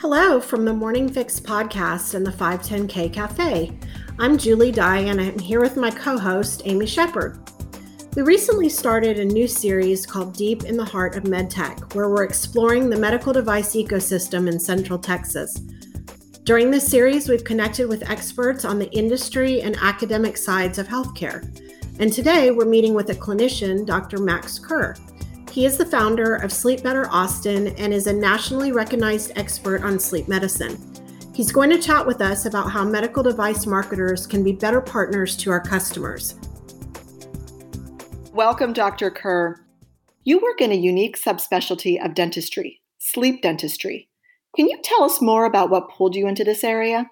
Hello from the Morning Fix podcast and the 510K Cafe. I'm Julie Dye and I'm here with my co host, Amy Shepard. We recently started a new series called Deep in the Heart of MedTech, where we're exploring the medical device ecosystem in Central Texas. During this series, we've connected with experts on the industry and academic sides of healthcare. And today, we're meeting with a clinician, Dr. Max Kerr. He is the founder of Sleep Better Austin and is a nationally recognized expert on sleep medicine. He's going to chat with us about how medical device marketers can be better partners to our customers. Welcome, Dr. Kerr. You work in a unique subspecialty of dentistry, sleep dentistry. Can you tell us more about what pulled you into this area?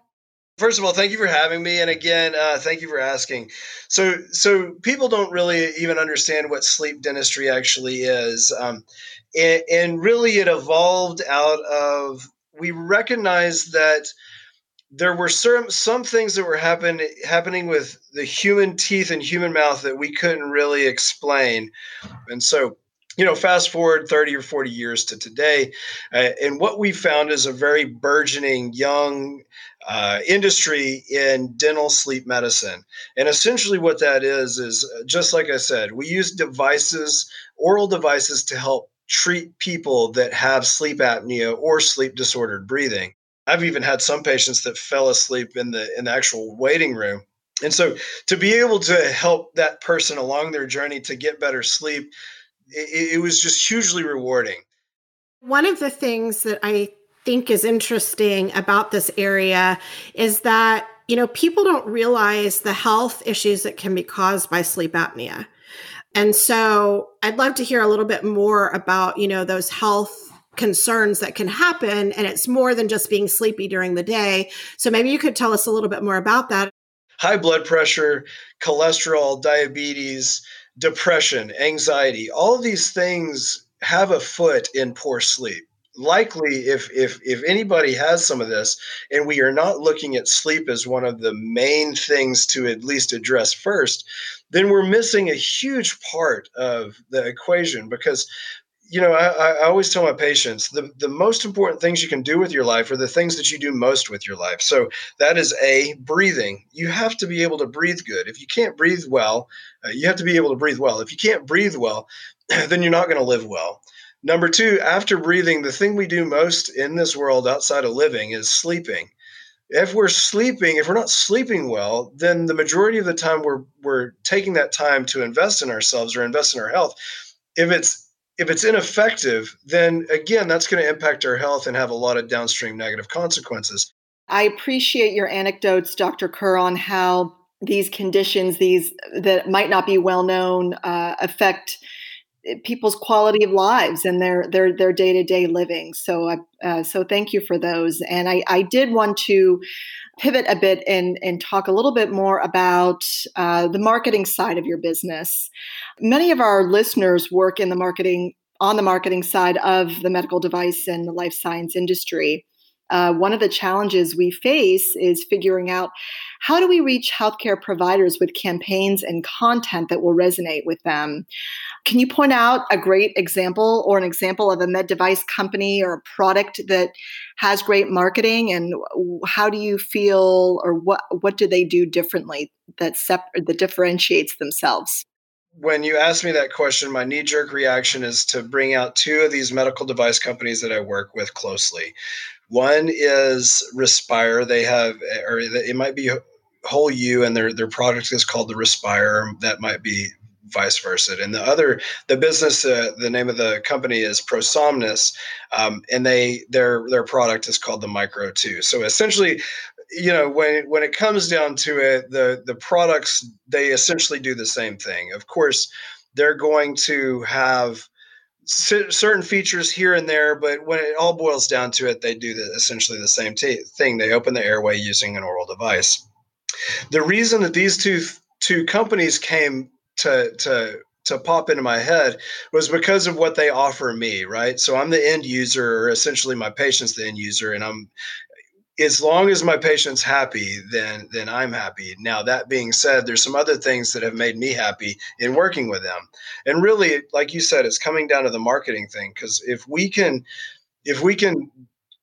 First of all, thank you for having me, and again, uh, thank you for asking. So, so people don't really even understand what sleep dentistry actually is, um, and, and really, it evolved out of we recognized that there were some some things that were happen, happening with the human teeth and human mouth that we couldn't really explain, and so you know, fast forward 30 or 40 years to today, uh, and what we found is a very burgeoning young uh, industry in dental sleep medicine. And essentially, what that is, is uh, just like I said, we use devices, oral devices, to help treat people that have sleep apnea or sleep disordered breathing. I've even had some patients that fell asleep in the in the actual waiting room. And so to be able to help that person along their journey to get better sleep, it, it was just hugely rewarding. One of the things that I think is interesting about this area is that, you know, people don't realize the health issues that can be caused by sleep apnea. And so I'd love to hear a little bit more about, you know, those health concerns that can happen. And it's more than just being sleepy during the day. So maybe you could tell us a little bit more about that. High blood pressure, cholesterol, diabetes, depression, anxiety, all these things have a foot in poor sleep likely if if if anybody has some of this and we are not looking at sleep as one of the main things to at least address first then we're missing a huge part of the equation because you know I, I always tell my patients the, the most important things you can do with your life are the things that you do most with your life. So that is a breathing. You have to be able to breathe good. If you can't breathe well uh, you have to be able to breathe well. If you can't breathe well then you're not going to live well Number two, after breathing, the thing we do most in this world outside of living is sleeping. If we're sleeping, if we're not sleeping well, then the majority of the time we're we're taking that time to invest in ourselves or invest in our health. If it's if it's ineffective, then again, that's going to impact our health and have a lot of downstream negative consequences. I appreciate your anecdotes, Dr. Kerr, on how these conditions, these that might not be well known, uh, affect people's quality of lives and their their their day to day living. So uh, so thank you for those. And I, I did want to pivot a bit and and talk a little bit more about uh, the marketing side of your business. Many of our listeners work in the marketing on the marketing side of the medical device and the life science industry. Uh, one of the challenges we face is figuring out how do we reach healthcare providers with campaigns and content that will resonate with them. Can you point out a great example or an example of a med device company or a product that has great marketing and how do you feel or what what do they do differently that sep- that differentiates themselves? when you ask me that question, my knee jerk reaction is to bring out two of these medical device companies that I work with closely. One is Respire. They have, eh, or it might be Whole You, and their their product is called the Respire. That might be vice versa. And the other, the business, uh, the name of the company is ProSomnus, um, and they their their product is called the MicrO2. So essentially, you know, when when it comes down to it, the the products they essentially do the same thing. Of course, they're going to have certain features here and there, but when it all boils down to it, they do the, essentially the same t- thing. They open the airway using an oral device. The reason that these two two companies came to to to pop into my head was because of what they offer me, right? So I'm the end user, or essentially my patient's the end user, and I'm as long as my patient's happy, then then I'm happy. Now that being said, there's some other things that have made me happy in working with them. And really, like you said, it's coming down to the marketing thing. Because if we can if we can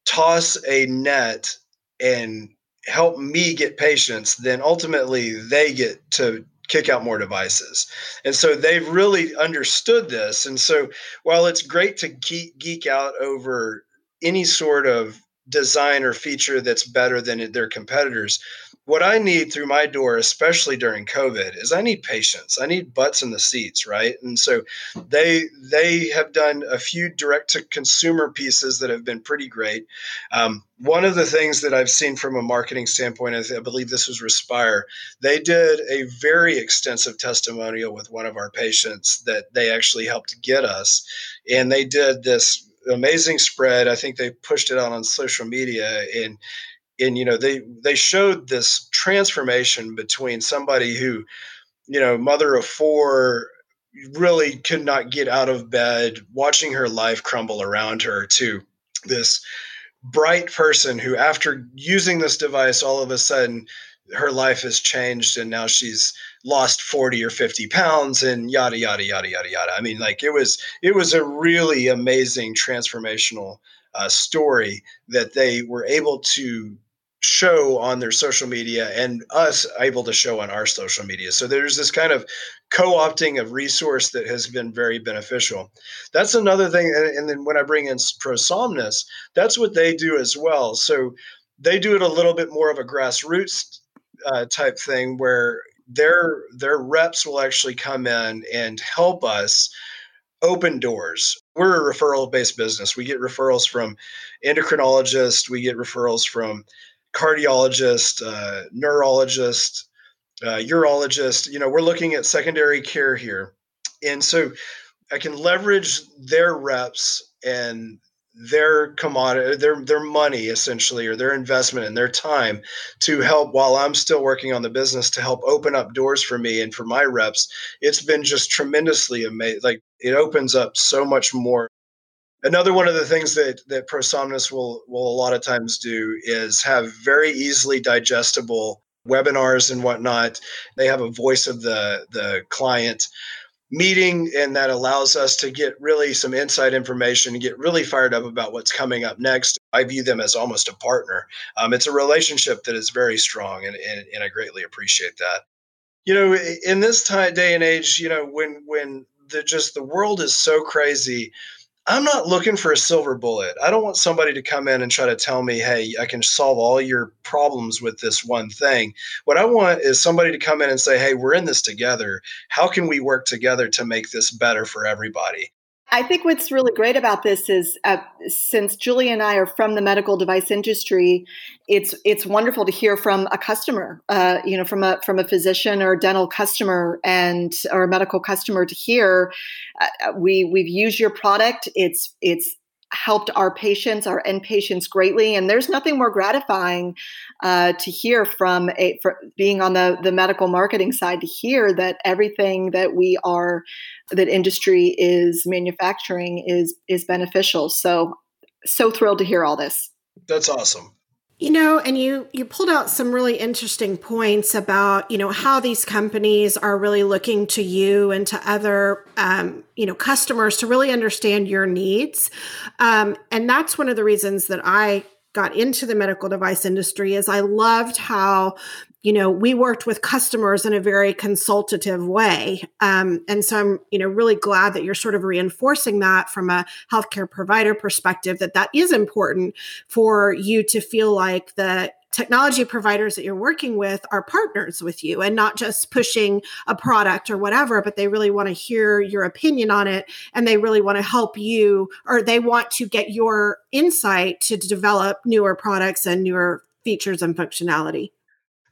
toss a net and help me get patients, then ultimately they get to kick out more devices. And so they've really understood this. And so while it's great to geek, geek out over any sort of design or feature that's better than their competitors, what I need through my door, especially during COVID, is I need patients. I need butts in the seats, right? And so they they have done a few direct to consumer pieces that have been pretty great. Um, one of the things that I've seen from a marketing standpoint, I, I believe this was Respire, they did a very extensive testimonial with one of our patients that they actually helped get us, and they did this amazing spread. I think they pushed it out on social media and and you know they they showed this transformation between somebody who you know mother of four really could not get out of bed watching her life crumble around her to this bright person who after using this device all of a sudden her life has changed and now she's lost 40 or 50 pounds and yada yada yada yada yada. I mean like it was it was a really amazing transformational uh, story that they were able to show on their social media and us able to show on our social media. So there's this kind of co-opting of resource that has been very beneficial. That's another thing. And, then when I bring in ProSomnus, that's what they do as well. So they do it a little bit more of a grassroots uh, type thing where their their reps will actually come in and help us open doors. We're a referral based business. We get referrals from endocrinologists, we get referrals from cardiologist, uh, neurologist, uh, urologist. You know, we're looking at secondary care here. And so I can leverage their reps and their commodity their their money essentially or their investment and their time to help while I'm still working on the business to help open up doors for me and for my reps it's been just tremendously amazing like it opens up so much more another one of the things that that ProSomnus will will a lot of times do is have very easily digestible webinars and whatnot. They have a voice of the the client meeting and that allows us to get really some inside information and get really fired up about what's coming up next. I view them as almost a partner. Um, it's a relationship that is very strong and, and, and i greatly appreciate that. You know in this time, day and age you know when when the just the world is so crazy I'm not looking for a silver bullet. I don't want somebody to come in and try to tell me, hey, I can solve all your problems with this one thing. What I want is somebody to come in and say, hey, we're in this together. How can we work together to make this better for everybody? I think what's really great about this is uh, since Julie and I are from the medical device industry, it's it's wonderful to hear from a customer, uh, you know, from a from a physician or dental customer and or a medical customer to hear uh, we we've used your product. It's it's helped our patients, our end patients greatly. And there's nothing more gratifying uh, to hear from a being on the the medical marketing side to hear that everything that we are that industry is manufacturing is is beneficial. So so thrilled to hear all this. That's awesome. You know, and you you pulled out some really interesting points about you know how these companies are really looking to you and to other um, you know customers to really understand your needs, um, and that's one of the reasons that I got into the medical device industry is I loved how you know we worked with customers in a very consultative way. Um, and so i'm you know really glad that you're sort of reinforcing that from a healthcare provider perspective that that is important for you to feel like the technology providers that you're working with are partners with you and not just pushing a product or whatever but they really want to hear your opinion on it and they really want to help you or they want to get your insight to develop newer products and newer features and functionality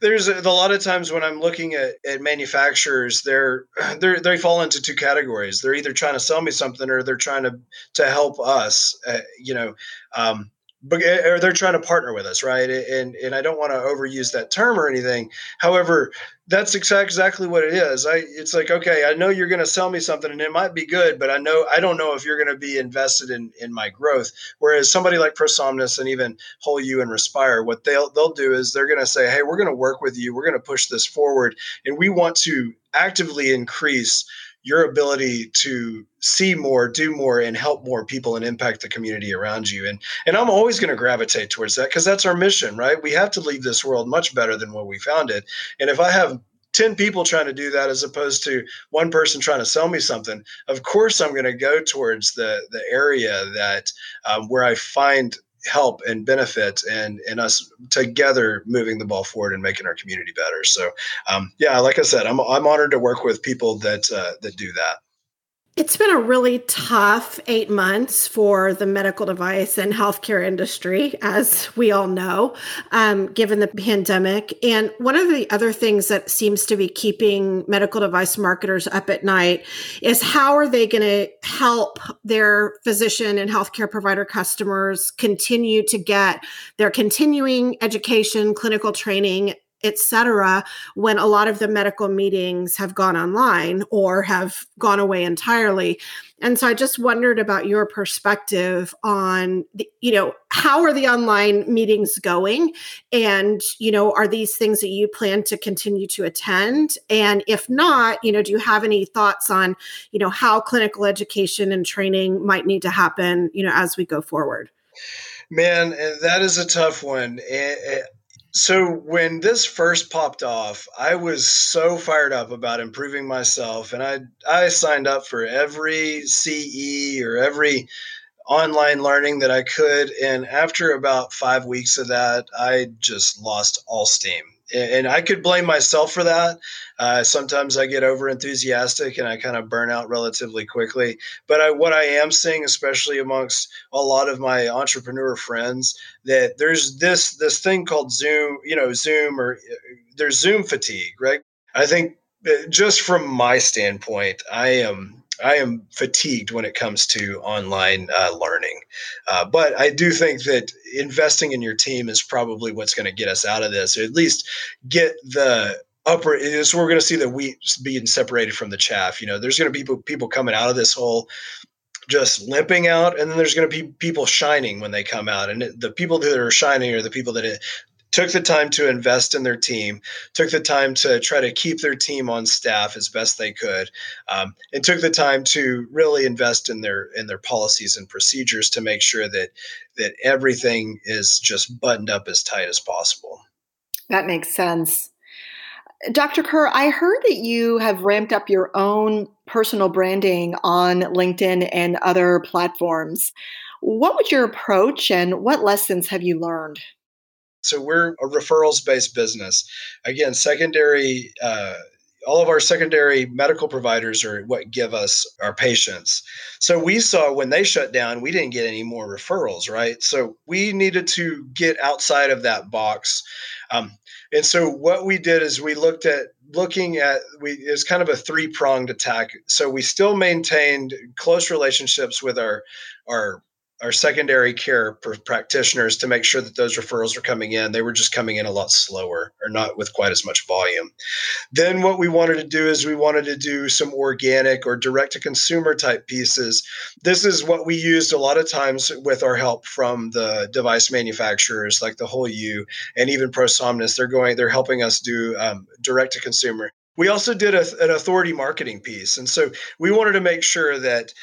there's a, a, lot of times when I'm looking at, at manufacturers, they're, they're they fall into two categories. They're either trying to sell me something or they're trying to to help us. Uh, you know, um, Eh, or they're trying to partner with us, right? And and I don't want to overuse that term or anything. However, that's exactly what it is. I it's like okay, I know you're going to sell me something, and it might be good, but I know I don't know if you're going to be invested in in my growth. Whereas somebody like ProSomnus and even Whole You and Respire, what they'll they'll do is they're going to say, hey, we're going to work with you, we're going to push this forward, and we want to actively increase your ability to see more, do more, and help more people and impact the community around you. And and I'm always going to gravitate towards that because that's our mission, right? We have to leave this world much better than what we found it. And if I have 10 people trying to do that as opposed to one person trying to sell me something of course i'm going to go towards the the area that um, where i find help and benefit and and us together moving the ball forward and making our community better. So um, yeah like i said i'm, I'm honored to work with people that uh, that do that it's been a really tough eight months for the medical device and healthcare industry, as we all know, um, given the pandemic. And one of the other things that seems to be keeping medical device marketers up at night is how are they going to help their physician and healthcare provider customers continue to get their continuing education, clinical training, etc when a lot of the medical meetings have gone online or have gone away entirely. And so i just wondered about your perspective on the, you know how are the online meetings going? And you know are these things that you plan to continue to attend? And if not you know do you have any thoughts on you know how clinical education and training might need to happen you know as we go forward? Man eh, that is a tough one eh, eh, so when this first popped off, I was so fired up about improving myself, and I I signed up for every CE or every online learning that I could. And after about five weeks of that, I just lost all steam and I could blame myself for that. Uh, sometimes I get over enthusiastic and I kind of burn out relatively quickly. But I, what I am seeing, especially amongst a lot of my entrepreneur friends, that there's this this thing called Zoom, you know, Zoom or there's Zoom fatigue, right? I think uh, just from my standpoint, I am I am fatigued when it comes to online uh, learning. Uh, but I do think that investing in your team is probably what's going to get us out of this, or at least get the upper. So we're going to see the wheat being separated from the chaff. You know, there's going to be people, people coming out of this hole just limping out and then there's going to be people shining when they come out and the people that are shining are the people that took the time to invest in their team, took the time to try to keep their team on staff as best they could, um, and took the time to really invest in their in their policies and procedures to make sure that that everything is just buttoned up as tight as possible. That makes sense. Dr. Kerr, I heard that you have ramped up your own personal branding on LinkedIn and other platforms. What was your approach and what lessons have you learned? So we're a referrals based business. Again, secondary. Uh, all of our secondary medical providers are what give us our patients. So we saw when they shut down, we didn't get any more referrals, right? So we needed to get outside of that box. Um, and so what we did is we looked at looking at we it's kind of a three pronged attack. So we still maintained close relationships with our our our secondary care practitioners to make sure that those referrals were coming in. They were just coming in a lot slower or not with quite as much volume. Then what we wanted to do is we wanted to do some organic or direct to consumer type pieces. This is what we used a lot of times with our help from the device manufacturers like the Whole You and even ProSomnus. They're going, they're helping us do um, direct to consumer. We also did a, an authority marketing piece. And so we wanted to make sure that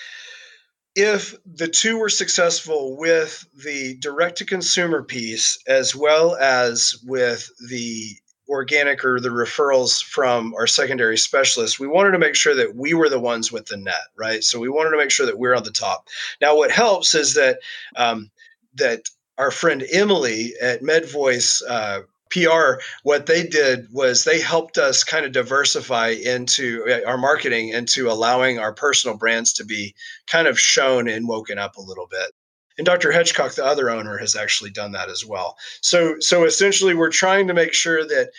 if the two were successful with the direct to consumer piece as well as with the organic or the referrals from our secondary specialists, we wanted to make sure that we were the ones with the net, right? So we wanted to make sure that we're on the top. Now, what helps is that um, that our friend Emily at MedVoice uh, PR, what they did was they helped us kind of diversify into uh, our marketing into allowing our personal brands to be kind of shown and woken up a little bit. And Dr. Hedgecock, the other owner, has actually done that as well. So, so essentially, we're trying to make sure that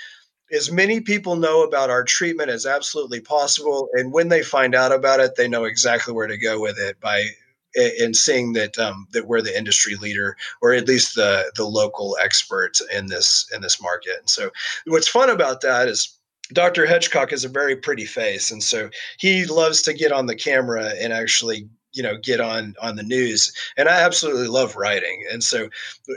as many people know about our treatment as absolutely possible, and when they find out about it, they know exactly where to go with it by and seeing that um, that we're the industry leader or at least the the local expert in this in this market. And so what's fun about that is Dr. Hedgecock has a very pretty face, and so he loves to get on the camera and actually you know get on on the news and i absolutely love writing and so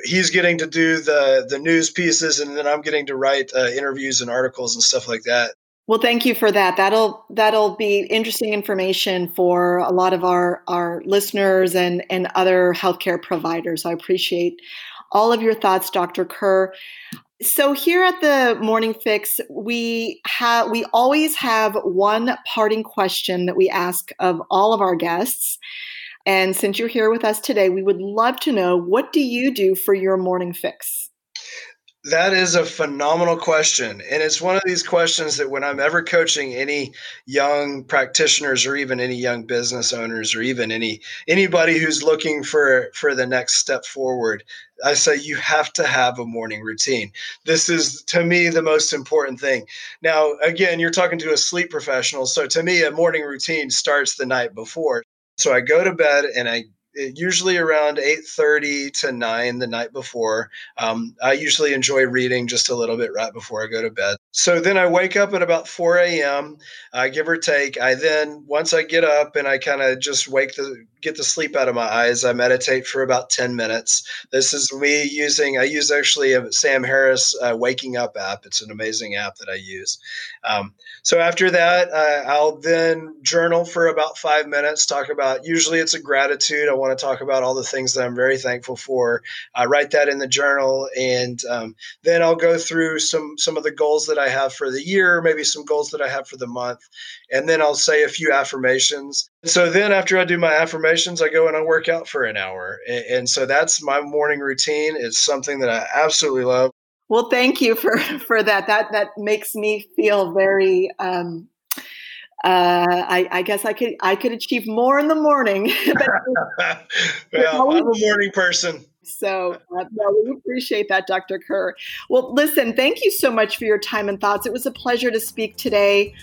he's getting to do the the news pieces and then i'm getting to write uh, interviews and articles and stuff like that Well, thank you for that. That'll that'll be interesting information for a lot of our our listeners and and other healthcare providers. I appreciate all of your thoughts, Dr. Kerr. So here at the Morning Fix, we have we always have one parting question that we ask of all of our guests. And since you're here with us today, we would love to know what do you do for your morning fix? That is a phenomenal question. And it's one of these questions that when I'm ever coaching any young practitioners or even any young business owners or even any anybody who's looking for for the next step forward, I say you have to have a morning routine. This is to me the most important thing. Now, again, you're talking to a sleep professional, so to me a morning routine starts the night before. So I go to bed and I usually around 8.30 to 9 the night before. Um, i usually enjoy reading just a little bit right before i go to bed. So then i wake up at about 4 a.m uh, give or take i then once i get up and i kind of just wake the get the sleep out of my eyes. I meditate for about 10 minutes. This is me using, I use actually a Sam Harris uh, Waking Up app. It's an amazing app that I use. Um, so after that, uh, I'll then journal for about five minutes, talk about, usually it's a gratitude. I want to talk about all the things that I'm very thankful for. I write that in the journal and um, then I'll go through some, some of the goals that I have for the year, maybe some goals that I have for the month. And then I'll say a few affirmations. So then after I do my affirmations, I go and I work out for an hour. And, and so that's my morning routine. It's something that I absolutely love. Well, thank you for, for that. That that makes me feel very um, uh, I, I, guess I could I could achieve more in the morning. well, I'm a morning person. So uh, no, we appreciate that, Dr. Kerr. Well, listen, thank you so much for your time and thoughts. It was a pleasure to speak today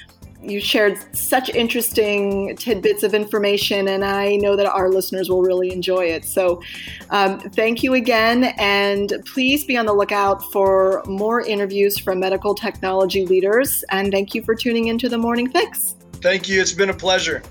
you shared such interesting tidbits of information, and I know that our listeners will really enjoy it. So, um, thank you again, and please be on the lookout for more interviews from medical technology leaders. And thank you for tuning into the Morning Fix. Thank you. It's been a pleasure.